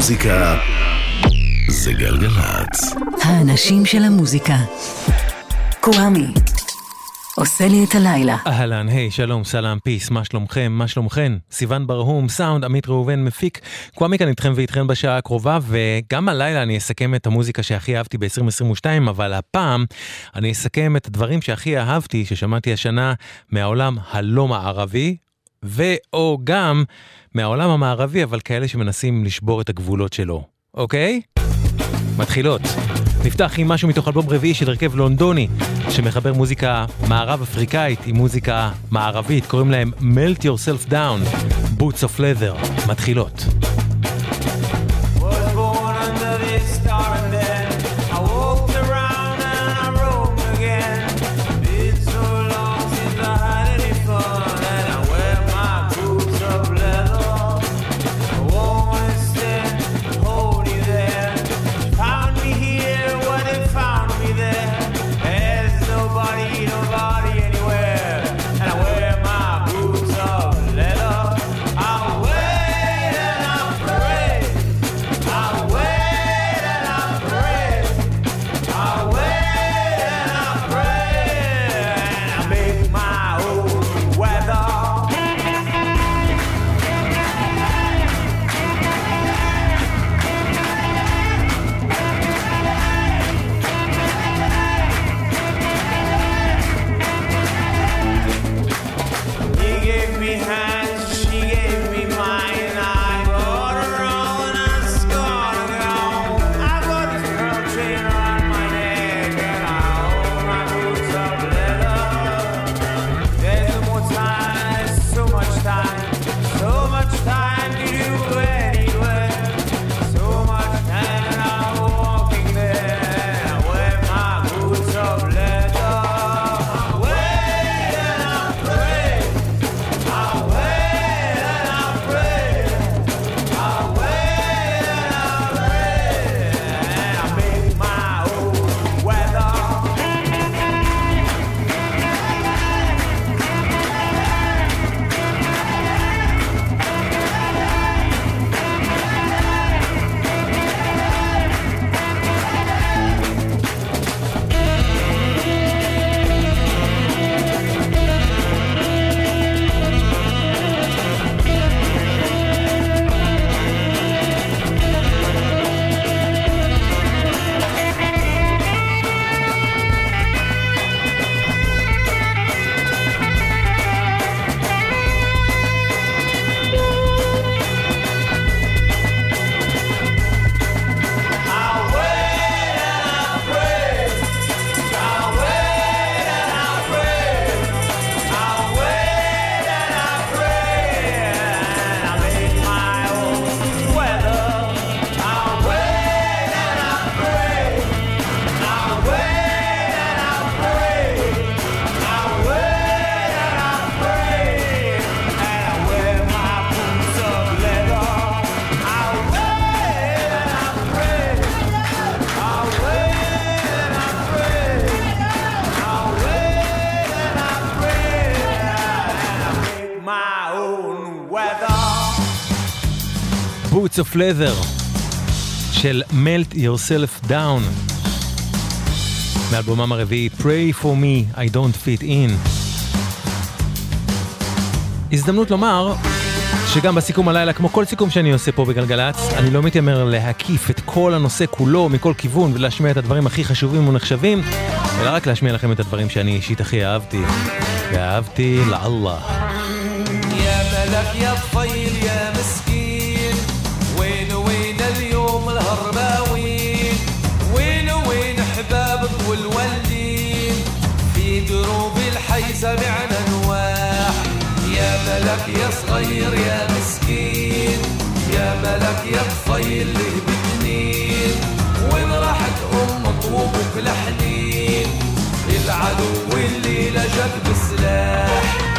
המוזיקה זה גלגלצ. האנשים של המוזיקה. קוואמי. עושה לי את הלילה. אהלן, היי, שלום, סלאם, פיס, מה שלומכם, מה שלומכן? סיון ברהום, סאונד, עמית ראובן, מפיק. קוואמי כאן איתכם ואיתכם בשעה הקרובה, וגם הלילה אני אסכם את המוזיקה שהכי אהבתי ב-2022, אבל הפעם אני אסכם את הדברים שהכי אהבתי, ששמעתי השנה מהעולם הלא מערבי, ו/או גם מהעולם המערבי, אבל כאלה שמנסים לשבור את הגבולות שלו, אוקיי? מתחילות. נפתח עם משהו מתוך אלבום רביעי של הרכב לונדוני, שמחבר מוזיקה מערב אפריקאית עם מוזיקה מערבית, קוראים להם Melt Yourself Down, Boots of Leather, מתחילות. boots of Leather של Melt Yourself Down מאלבומם הרביעי Pray for me, I don't fit in. הזדמנות לומר שגם בסיכום הלילה, כמו כל סיכום שאני עושה פה בגלגלצ, אני לא מתיימר להקיף את כל הנושא כולו מכל כיוון ולהשמיע את הדברים הכי חשובים ונחשבים, אלא רק להשמיע לכם את הדברים שאני אישית הכי אהבתי. ואהבתי לאללה. יא מלך יא سمعنا نواح. يا ملك يا صغير يا مسكين. يا ملك يا طفيل له بتنين. وين راحت أمك وابوك لحنين العدو اللي لجك بسلاح.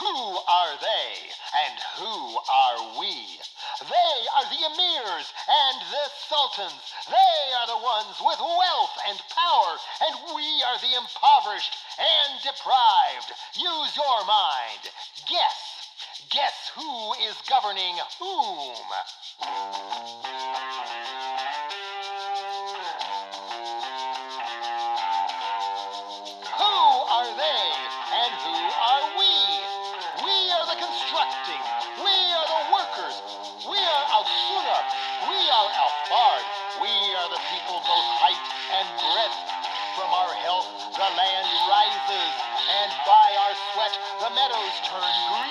Who are they and who are we? They are the emirs and the sultans. They are the ones with wealth and power, and we are the impoverished and deprived. Use your mind. Guess. Guess who is governing whom? Turn green.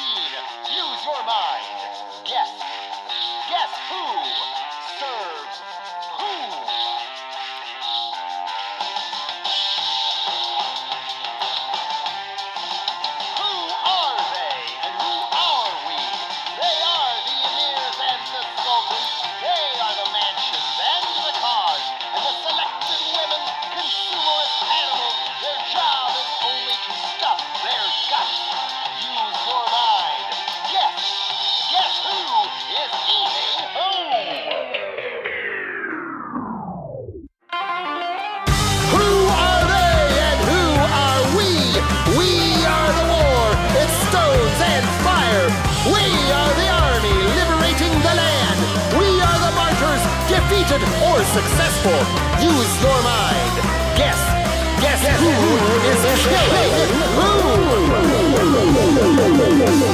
Defeated or successful. Use your mind. Guess. Guess, yes who is killing who?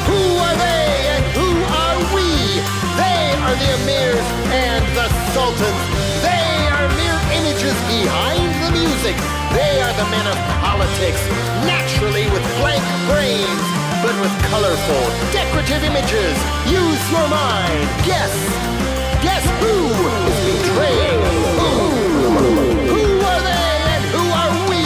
Who are they and who are we? They are the emirs and the sultans. They are mere images behind the music. They are the men of politics, naturally with blank brains, but with colorful, decorative images. Use your mind. Guess. Guess who is betraying who? Who are they and who are we?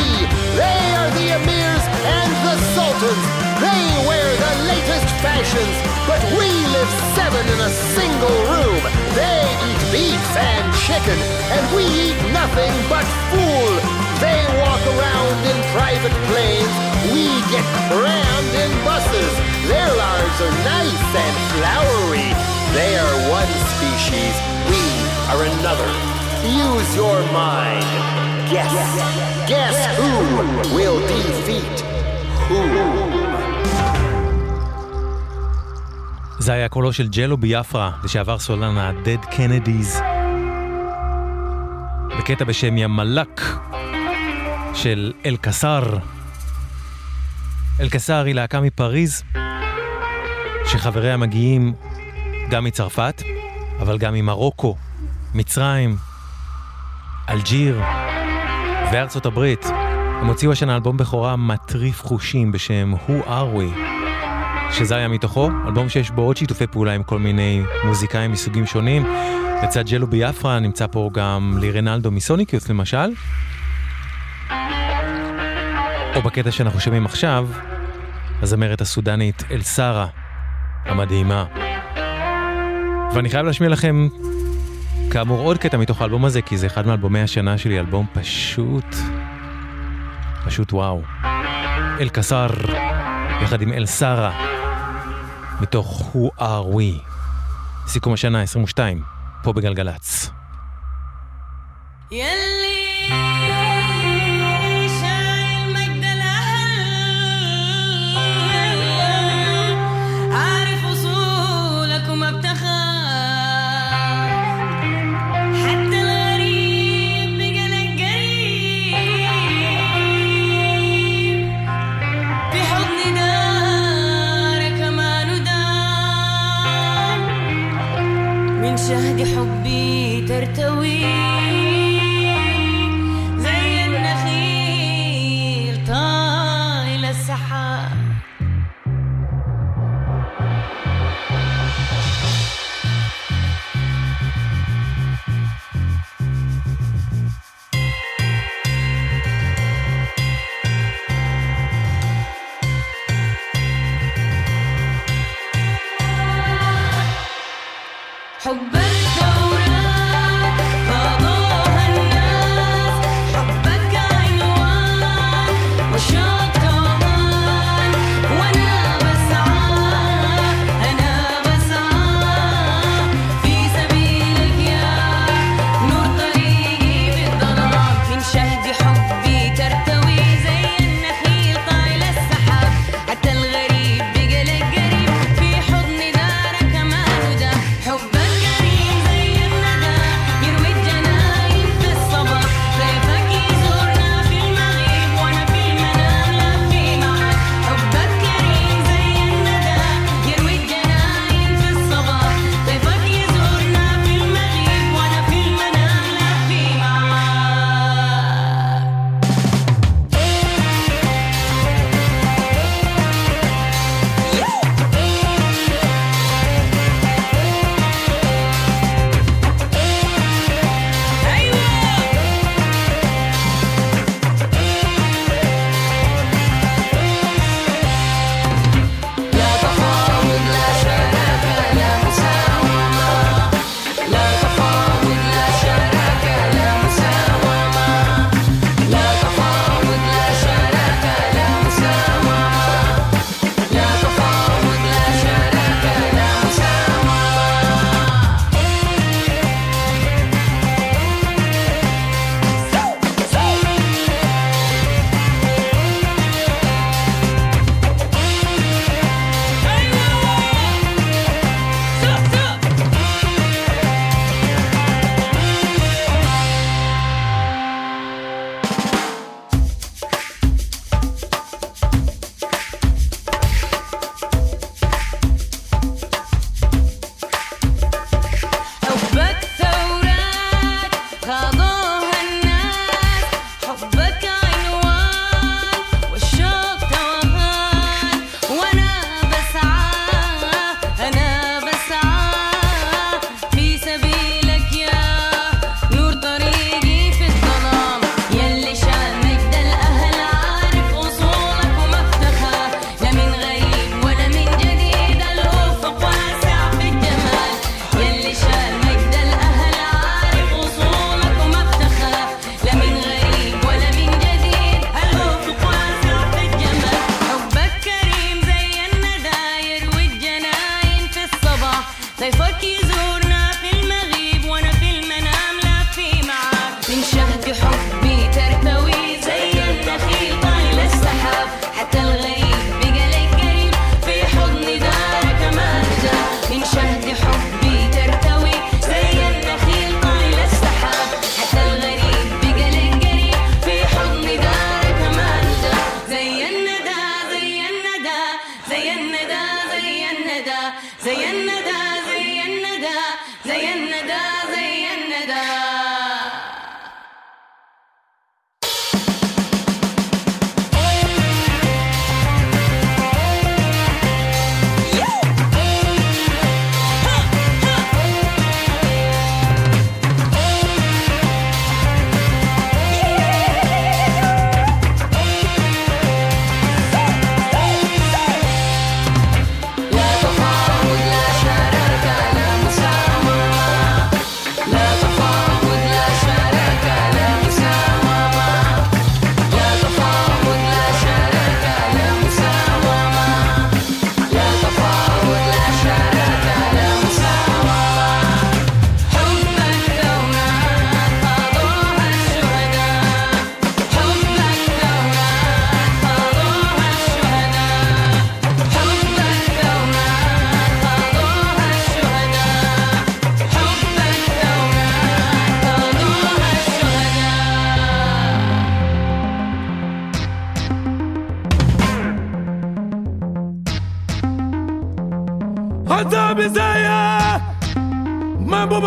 They are the emirs and the sultans. They wear the latest fashions, but we live seven in a single room. They eat beef and chicken, and we eat nothing but fool. They walk around in private planes. We get crammed in buses. Their lives are nice and flowery. They are one species. We are another. Use your mind. guess. Guess who will defeat who? זה היה קולו של ג'לו ביאפרה, לשעבר סולן ה-Dead Kennedys. בקטע בשם ימלק של אל-קסאר. אל-קסאר היא להקה מפריז, שחבריה מגיעים גם מצרפת, אבל גם ממרוקו, מצרים, אלג'יר וארצות הברית. הם הוציאו השנה אלבום בכורה מטריף חושים בשם Who are we? שזה היה מתוכו, אלבום שיש בו עוד שיתופי פעולה עם כל מיני מוזיקאים מסוגים שונים. לצד ג'לו ביאפרה נמצא פה גם לירנלדו מסוניקיוס למשל. או בקטע שאנחנו שומעים עכשיו, הזמרת הסודנית אל סארה, המדהימה. ואני חייב להשמיע לכם, כאמור, עוד קטע מתוך האלבום הזה, כי זה אחד מאלבומי השנה שלי, אלבום פשוט, פשוט וואו. אל קסר, יחד עם אל סארה, מתוך Who are we. סיכום השנה 22, פה בגלגלצ. Yeah.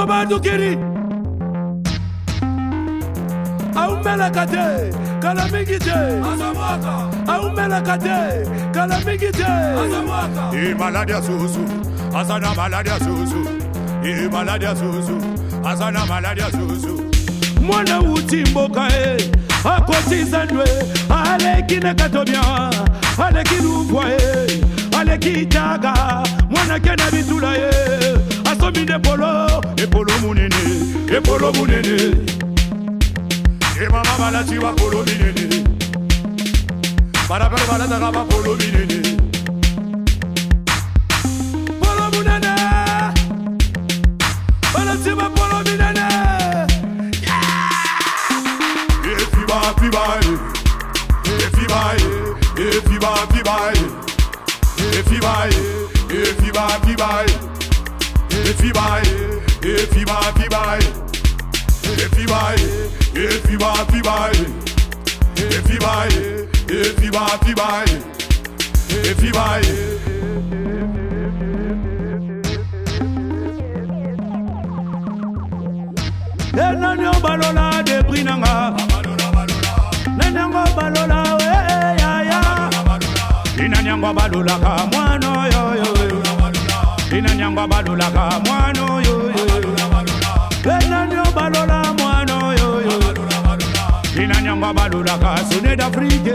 tobandukiri aumelaka te kala mingi te. Aumelaka te kala mingi te. Imaladia susu azana maladia susu imaladia susu azana maladia susu mwana uti mboka e eh, akoti zandwe aleki na katobia aleki lukwa e aleki taga mwana kena bitula ye tobina epolo epolo monene epolo monene emama balati bapolo minene barabara balataka bapolo minene polo monene balati bapolo minene efiba fibae efibae efiba fibae efibae efiba fibae If you buy, if you buy, if you buy, if you buy, if you buy, if you buy, if you buy, if you buy, if you buy, if you buy. Nenanyo balola de brinanga, nenanyo balola we ya ya, inanyango balola ka mwano yo yo. Oyoyo inanyango balolaka mwana oyoyo enani obalola mwana oyoyo inanyango balolaka sone d'afrike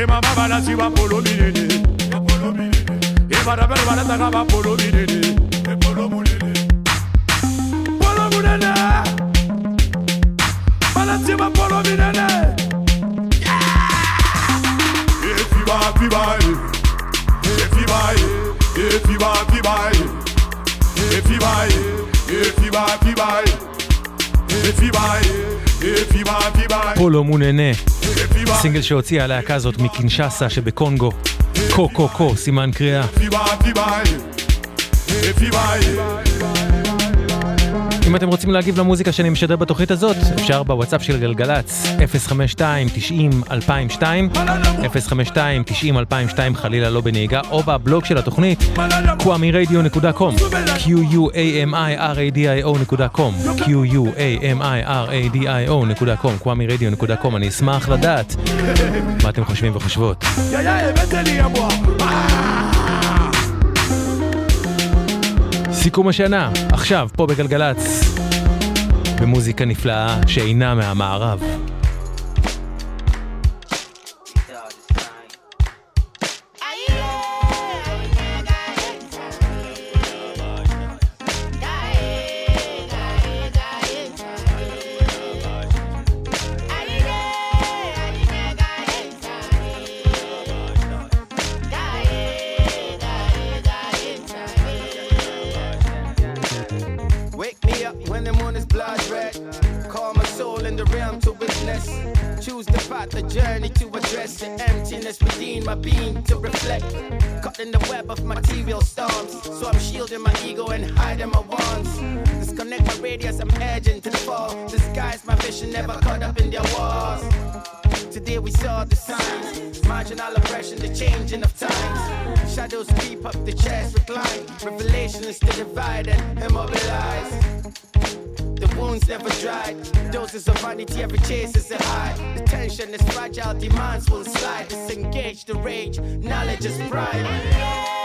ema babalasi bapolo minene ebarabere balataka bapolo minene polo munene balati bapolo minene efiba fibae efibae efiba fibae efibae efiba fibae efibae פולו מוננה. סינגל שהוציאה הלהקה הזאת מקינשסה שבקונגו. קו קו קו, סימן קריאה. אם אתם רוצים להגיב למוזיקה שאני משדר בתוכנית הזאת, אפשר בוואטסאפ של גלגלצ, 052-90-2002, 052-90-2002 חלילה לא בנהיגה, או בבלוג של התוכנית, QAMIRadio.com, Q-U-A-M-I-R-A-D-I-O.com, Q-U-A-M-I-R-A-D-I-O.com, QAMIRadio.com, אני אשמח לדעת מה אתם חושבים וחושבות. יא יא הבאת לי יבוא סיכום השנה, עכשיו, פה בגלגלצ, במוזיקה נפלאה שאינה מהמערב. Choose the path, the journey to address the emptiness within my being to reflect. Caught in the web of material storms, so I'm shielding my ego and hiding my wants. Disconnect my radius, I'm edging to the fall. Disguise my vision, never caught up in their walls. Today we saw the signs, marginal oppression, the changing of times. Shadows creep up the chest, recline. Revelations to divide and immobilize. Wounds never dried. Doses of vanity, every chase is a high. The tension is fragile, demands will slide. Disengage the rage, knowledge is pride.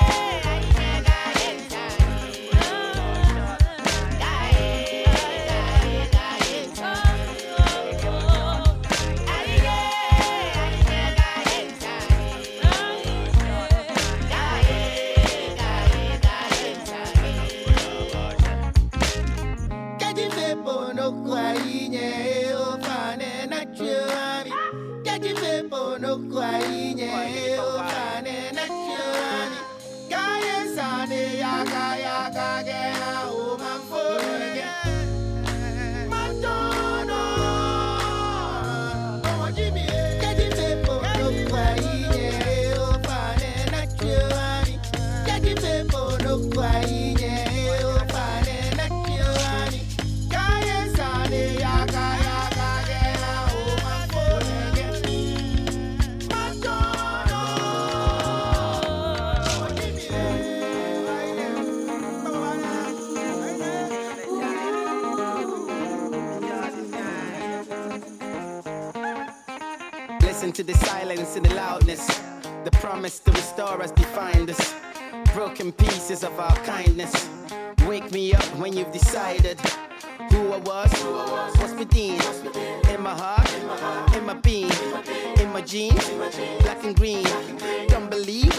Listen to the silence and the loudness. The promise to restore us defined us. Broken pieces of our kindness. Wake me up when you've decided who I was, who I was. what's within, in my heart, in my being, in my jeans, black and green. Don't believe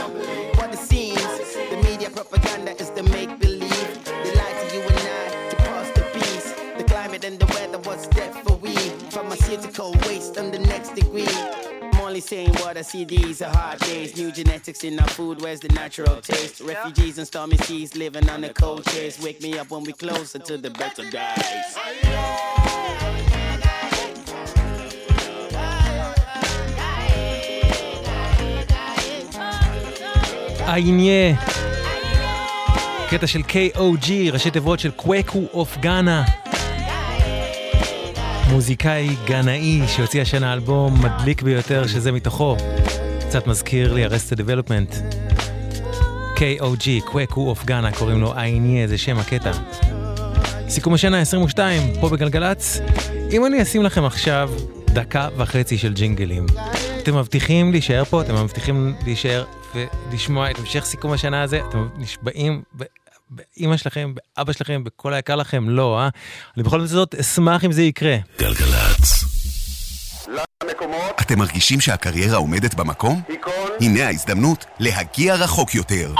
what it seems. The media propaganda is the make believe. They lie to you and I to pass the peace. The climate and the weather, was death for we? Pharmaceutical waste on the next degree. I'm only saying what I see, these are hard days. New genetics in our food, where's the natural taste? Refugees and stormy seas living on the cold chase. Wake me up when we closer to the better days. אייניה. קטע של KOG, ראשי תיבות של קוואקו אוף גאנה. מוזיקאי גנאי שהוציא השנה אלבום מדליק ביותר שזה מתוכו. קצת מזכיר לי ארסטד דבלופמנט. KOG, קוואקו אוף גאנה, קוראים לו אייניה, זה שם הקטע. סיכום השנה 22, פה בגלגלצ. אם אני אשים לכם עכשיו דקה וחצי של ג'ינגלים, אתם מבטיחים להישאר פה, אתם מבטיחים להישאר ולשמוע את המשך סיכום השנה הזה, אתם נשבעים ב- באמא שלכם, באבא שלכם, בכל היקר לכם, לא, אה? אני בכל זאת אשמח אם זה יקרה. גלגלצ. אתם מרגישים שהקריירה עומדת במקום? הנה ההזדמנות להגיע רחוק יותר.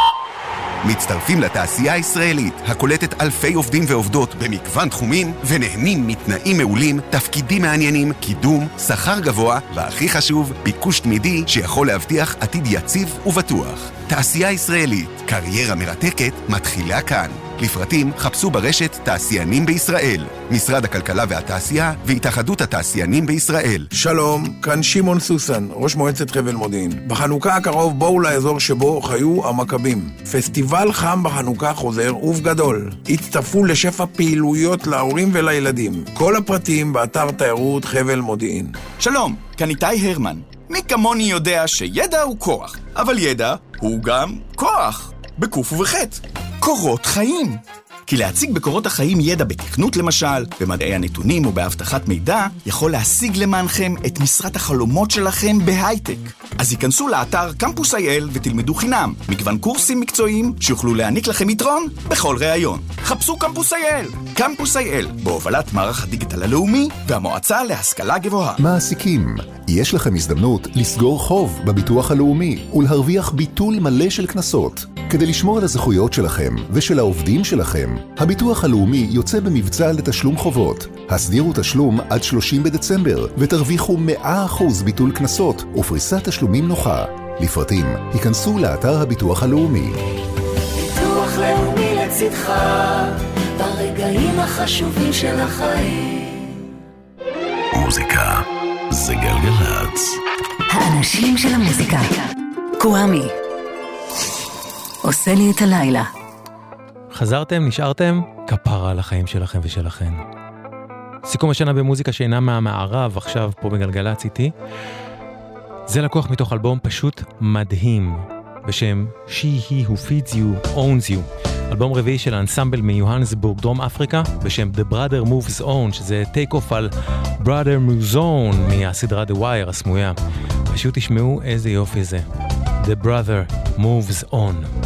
מצטרפים לתעשייה הישראלית, הקולטת אלפי עובדים ועובדות במגוון תחומים, ונהנים מתנאים מעולים, תפקידים מעניינים, קידום, שכר גבוה, והכי חשוב, ביקוש תמידי שיכול להבטיח עתיד יציב ובטוח. תעשייה ישראלית, קריירה מרתקת, מתחילה כאן. לפרטים חפשו ברשת תעשיינים בישראל, משרד הכלכלה והתעשייה והתאחדות התעשיינים בישראל. שלום, כאן שמעון סוסן, ראש מועצת חבל מודיעין. בחנוכה הקרוב בואו לאזור שבו חיו המכבים. פסטיבל חם בחנוכה חוזר ובגדול. הצטרפו לשפע פעילויות להורים ולילדים. כל הפרטים באתר תיירות חבל מודיעין. שלום, כאן איתי הרמן. מי כמוני יודע שידע הוא כוח, אבל ידע הוא גם כוח, בקוף ובחטא. קורות חיים. כי להציג בקורות החיים ידע בתכנות למשל, במדעי הנתונים ובאבטחת מידע, יכול להשיג למענכם את משרת החלומות שלכם בהייטק. אז היכנסו לאתר קמפוס IL ותלמדו חינם מגוון קורסים מקצועיים שיוכלו להעניק לכם יתרון בכל ראיון. חפשו קמפוס IL, קמפוס IL, בהובלת מערך הדיגיטל הלאומי והמועצה להשכלה גבוהה. מעסיקים, יש לכם הזדמנות לסגור חוב בביטוח הלאומי ולהרוויח ביטול מלא של קנסות. כדי לשמור על הזכויות שלכם ושל העובדים שלכם, הביטוח הלאומי יוצא במבצע לתשלום חובות. הסדירו תשלום עד 30 בדצמבר ותרוויחו 100% ביטול קנסות ופריסת תשלומים נוחה. לפרטים, היכנסו לאתר הביטוח הלאומי. ביטוח לאומי לצדך, ברגעים החשובים של החיים. מוזיקה זה גלגלצ. האנשים של המוזיקה. קוואמי. עושה לי את הלילה. חזרתם, נשארתם, כפרה על החיים שלכם ושלכן. סיכום השנה במוזיקה שאינה מהמערב, עכשיו פה בגלגלצ איתי. זה לקוח מתוך אלבום פשוט מדהים. בשם She He Who Feeds You Owns You. אלבום רביעי של האנסמבל מיוהנסבורג, דרום אפריקה, בשם The Brother Moves On, שזה טייק אוף על Brother Moves On מהסדרה The Wire הסמויה. פשוט תשמעו איזה יופי זה. The Brother Moves On.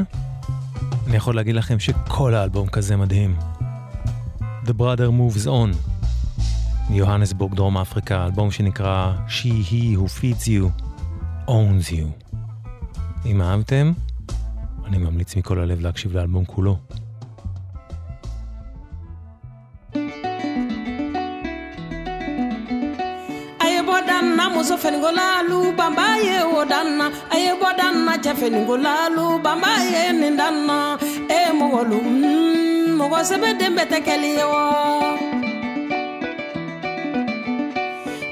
נכון? אני יכול להגיד לכם שכל האלבום כזה מדהים. The Brother Moves On, מיוהנסבורג, דרום אפריקה, אלבום שנקרא She He Who Feeds You, Owns You. אם אהבתם, אני ממליץ מכל הלב להקשיב לאלבום כולו. Fɛnigolalu banba ye o danna a ye bɔ danna banba ye nin danna e mɔgɔlu mm, mɔgɔ sɛbɛ den bɛ tɛ kɛli ye wa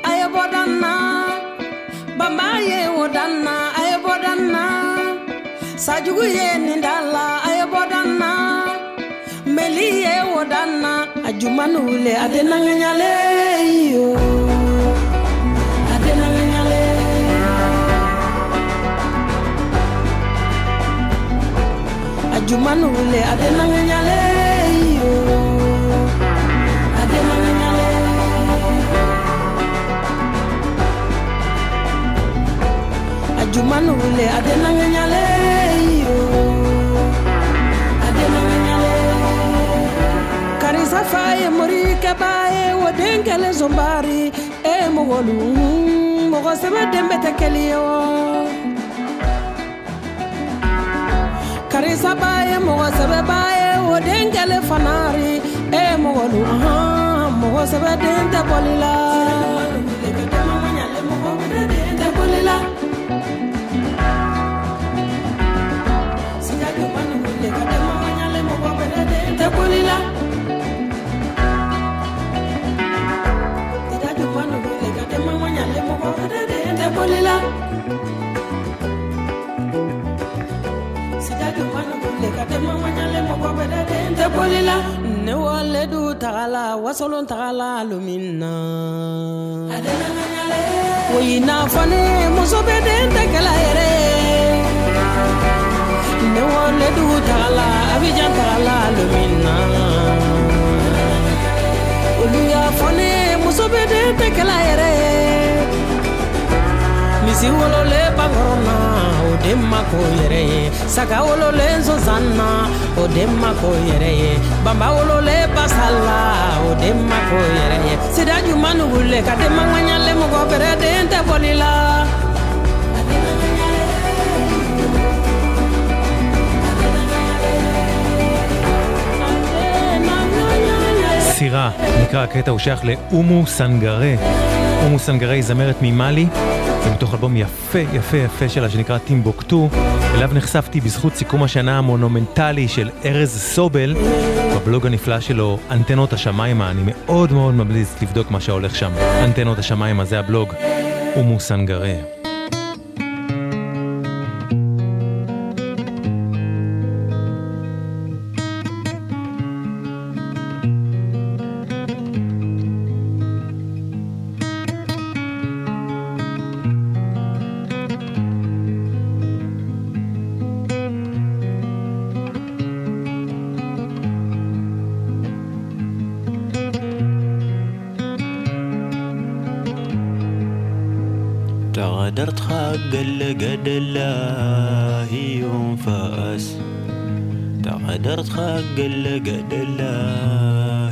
a ye o danna a sajugu ye nin da la meli ye o danna a naŋaɲale yo jumanu le adenanga nyale adenanga nyale ajumanu le adenanga nyale adenanga nyale karisa faye mori kabaye wodengele zombari. E mogolu mogo sebe dembe tekeli yo karisaba ye mɔgɔ sɛbɛba ye o den kɛlen fanari e ye mɔgɔ don mɔgɔ sɛbɛ den tɛ bɔli la. Wasolon tagala lumin na o yi n'a fɔ ne muso bɛ den tɛ kɛla yɛrɛ ne wale du tagala abijan tagala lumin na olu y'a fɔ ne muso bɛ den tɛ kɛla yɛrɛ misi wololen bakɔrɔ na o den ma ko yɛrɛ ye saga wololen sonsan o den ma ko yɛrɛ ye banba wololen basa o den ma yɛrɛ ye sida ɲuman nugulen ka den mankaɲalen mɔgɔ bɛrɛ den tɛ bɔli la סירה, נקרא הקטע, הוא שייך לאומו סנגרה. אומו סנגרה היא זמרת ממאלי, זה מתוך אלבום יפה יפה יפה שלה שנקרא טימבוקטו, אליו נחשפתי בזכות סיכום השנה המונומנטלי של ארז סובל, בבלוג הנפלא שלו, אנטנות השמיימה, אני מאוד מאוד ממליץ לבדוק מה שהולך שם. אנטנות השמיימה זה הבלוג, قدرت خاق قد يوم فاس تقدرت خاق قد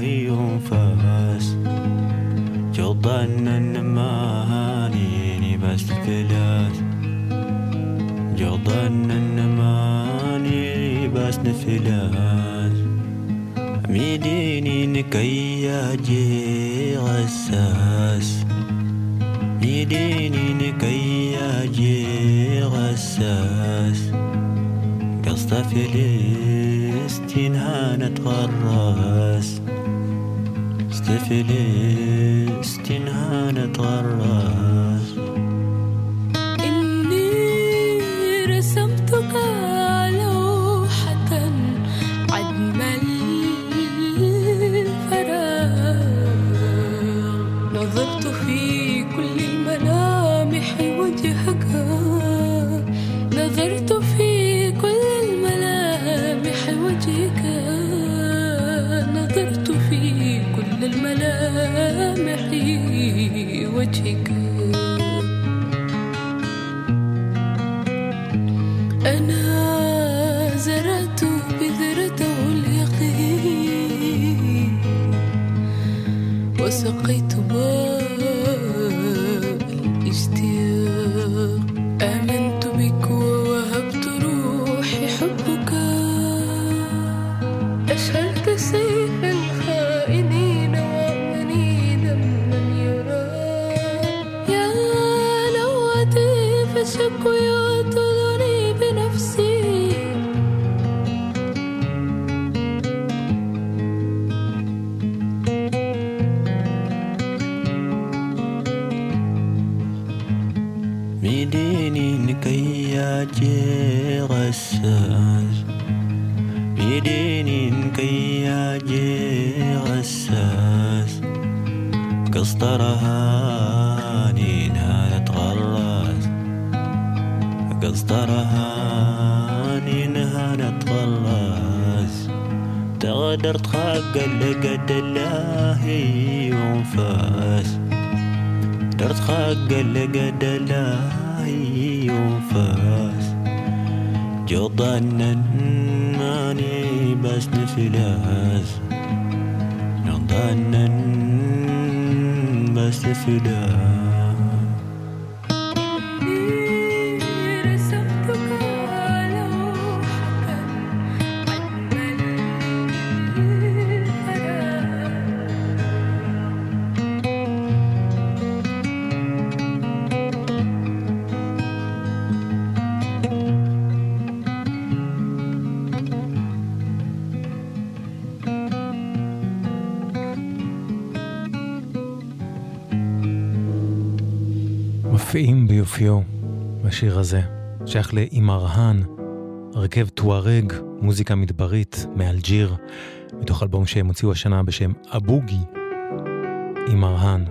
يوم فاس جو ظن ان ما هانيني بس فلاس جو ظن ان ما هانيني بس نفلاس ميديني نكيا جي غساس. ميديني فلسطين هانت غراس فلسطين هانت غراس יפים ביופיו, השיר הזה. שייך לאימרהן, הרכב טוארג, מוזיקה מדברית מאלג'יר, מתוך אלבום שהם הוציאו השנה בשם אבוגי, אימרהן.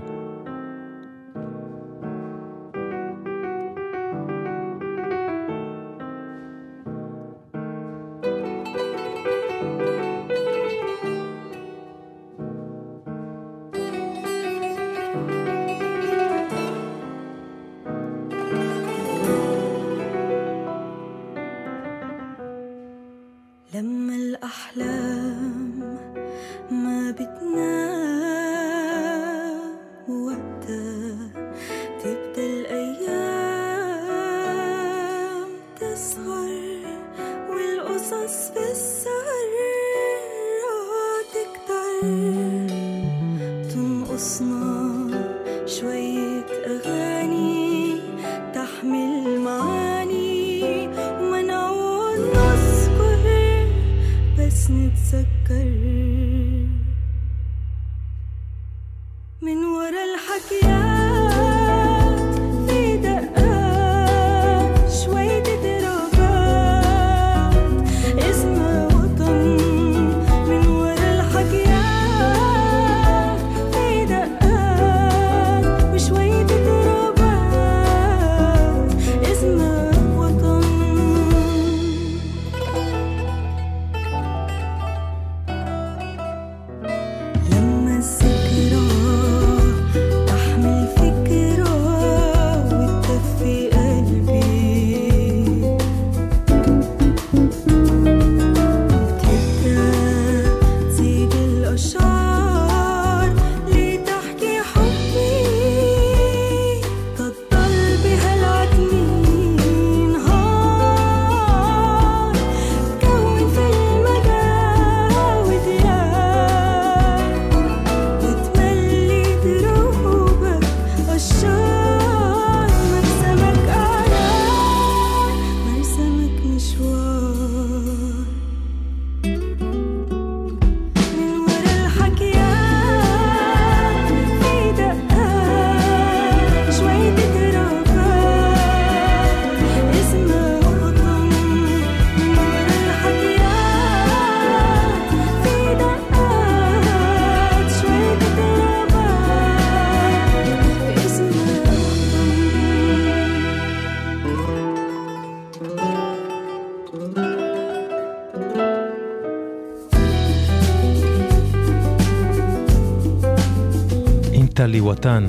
קטן.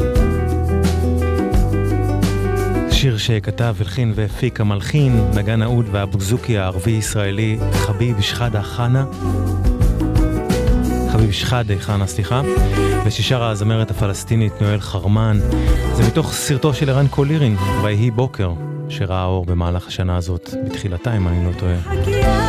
שיר שכתב, הלחין והפיק המלחין, נגן האוד והבוזוקי הערבי-ישראלי חביב שחאדה חנה. חביב שחאדה חנה, סליחה. וששרה הזמרת הפלסטינית נואל חרמן. זה מתוך סרטו של ערן קולירין, ויהי בוקר, שראה אור במהלך השנה הזאת, בתחילתה, אם אני לא טועה.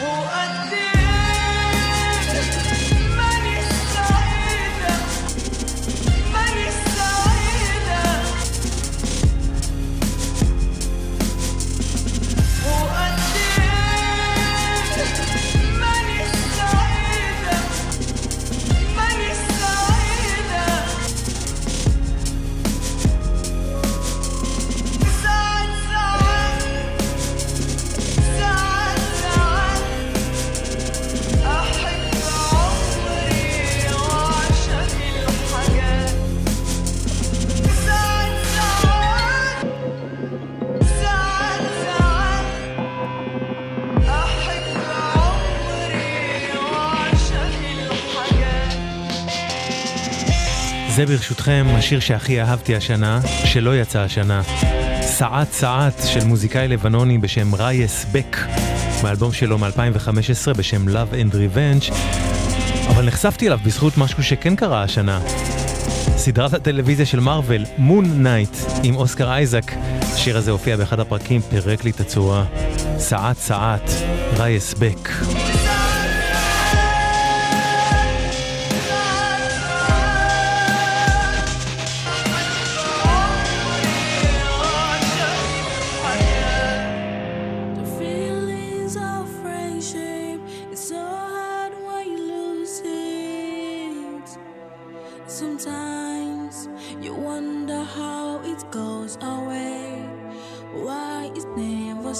أؤدي אעשה ברשותכם השיר שהכי אהבתי השנה, שלא יצא השנה. ساعات ساعات של מוזיקאי לבנוני בשם רייס בק, מאלבום שלו מ-2015 בשם Love and Revenge, אבל נחשפתי אליו בזכות משהו שכן קרה השנה. סדרת הטלוויזיה של מארוול, Moon Knight, עם אוסקר אייזק. השיר הזה הופיע באחד הפרקים, פירק לי את הצורה. ساعات ساعات, רייס בק.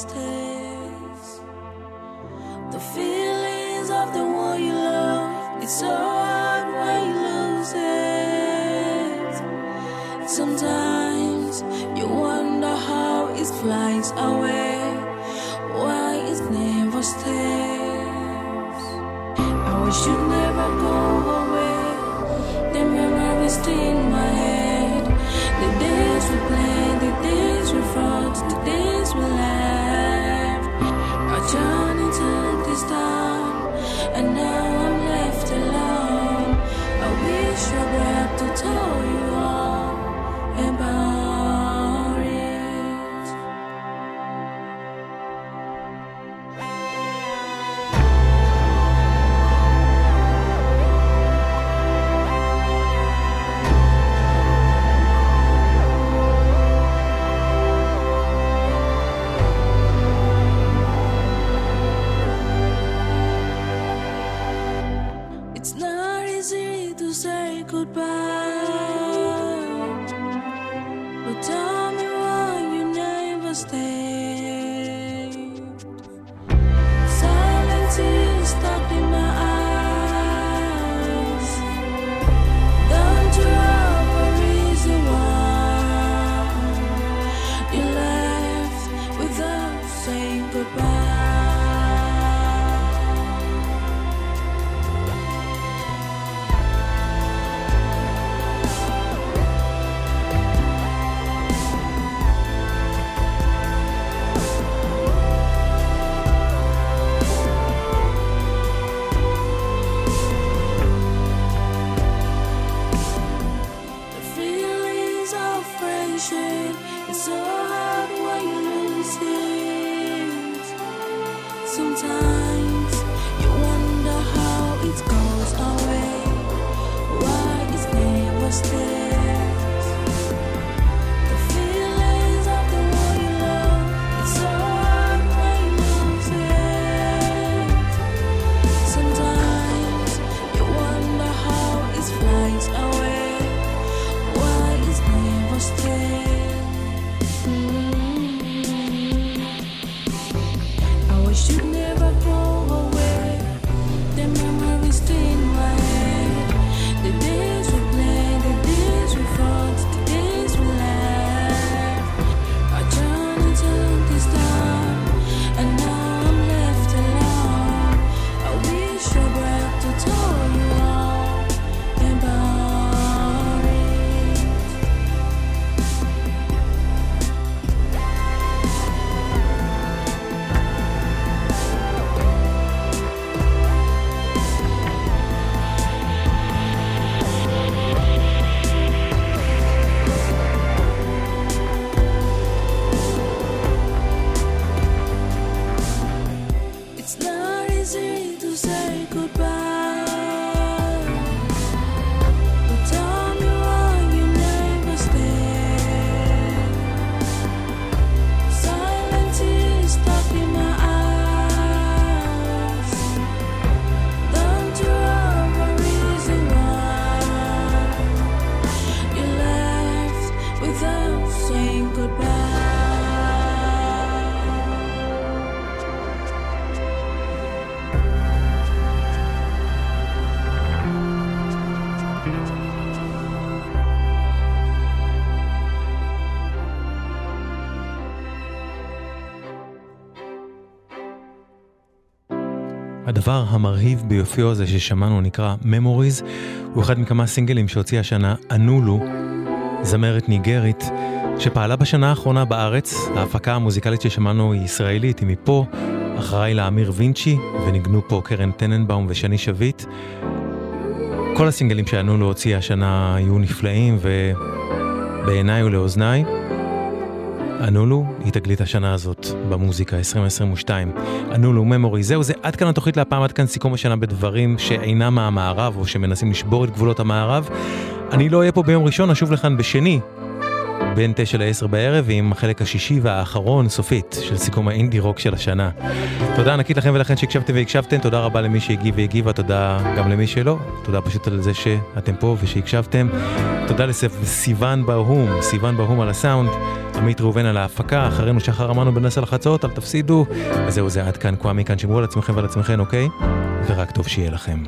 mistakes. The feelings of the one you love, it's so hard when you lose it. Sometimes you wonder how it flies away, why it never stays. I wish you'd never go away. The memories still. הדבר המרהיב ביופיו הזה ששמענו נקרא Memories, הוא אחד מכמה סינגלים שהוציאה השנה אנולו, זמרת ניגרית, שפעלה בשנה האחרונה בארץ. ההפקה המוזיקלית ששמענו היא ישראלית, היא מפה, אחראי לאמיר וינצ'י, וניגנו פה קרן טננבאום ושני שביט. כל הסינגלים שאנולו הוציאה השנה היו נפלאים, ובעיניי ולאוזניי, אנולו היא תגלית השנה הזאת במוזיקה 2022. אנולו ממורי, זהו זה עד כאן התוכנית להפעם, עד כאן סיכום השנה בדברים שאינם מהמערב או שמנסים לשבור את גבולות המערב. אני לא אהיה פה ביום ראשון, אשוב לכאן בשני, בין 9 ל-10 בערב, עם החלק השישי והאחרון, סופית, של סיכום האינדי רוק של השנה. תודה ענקית לכם ולכן שהקשבתם והקשבתם, תודה רבה למי שהגיב והגיבה, תודה גם למי שלא, תודה פשוט על זה שאתם פה ושהקשבתם. תודה לסיוון ברהום, סיוון ברהום על הסאונד, עמית ראובן על ההפקה, אחרינו שחר אמרנו בנס על החצות, אל תפסידו. וזהו זה עד כאן, כואמי כאן, שמרו על עצמכם ועל עצמכם, אוקיי? ורק טוב שיהיה לכם.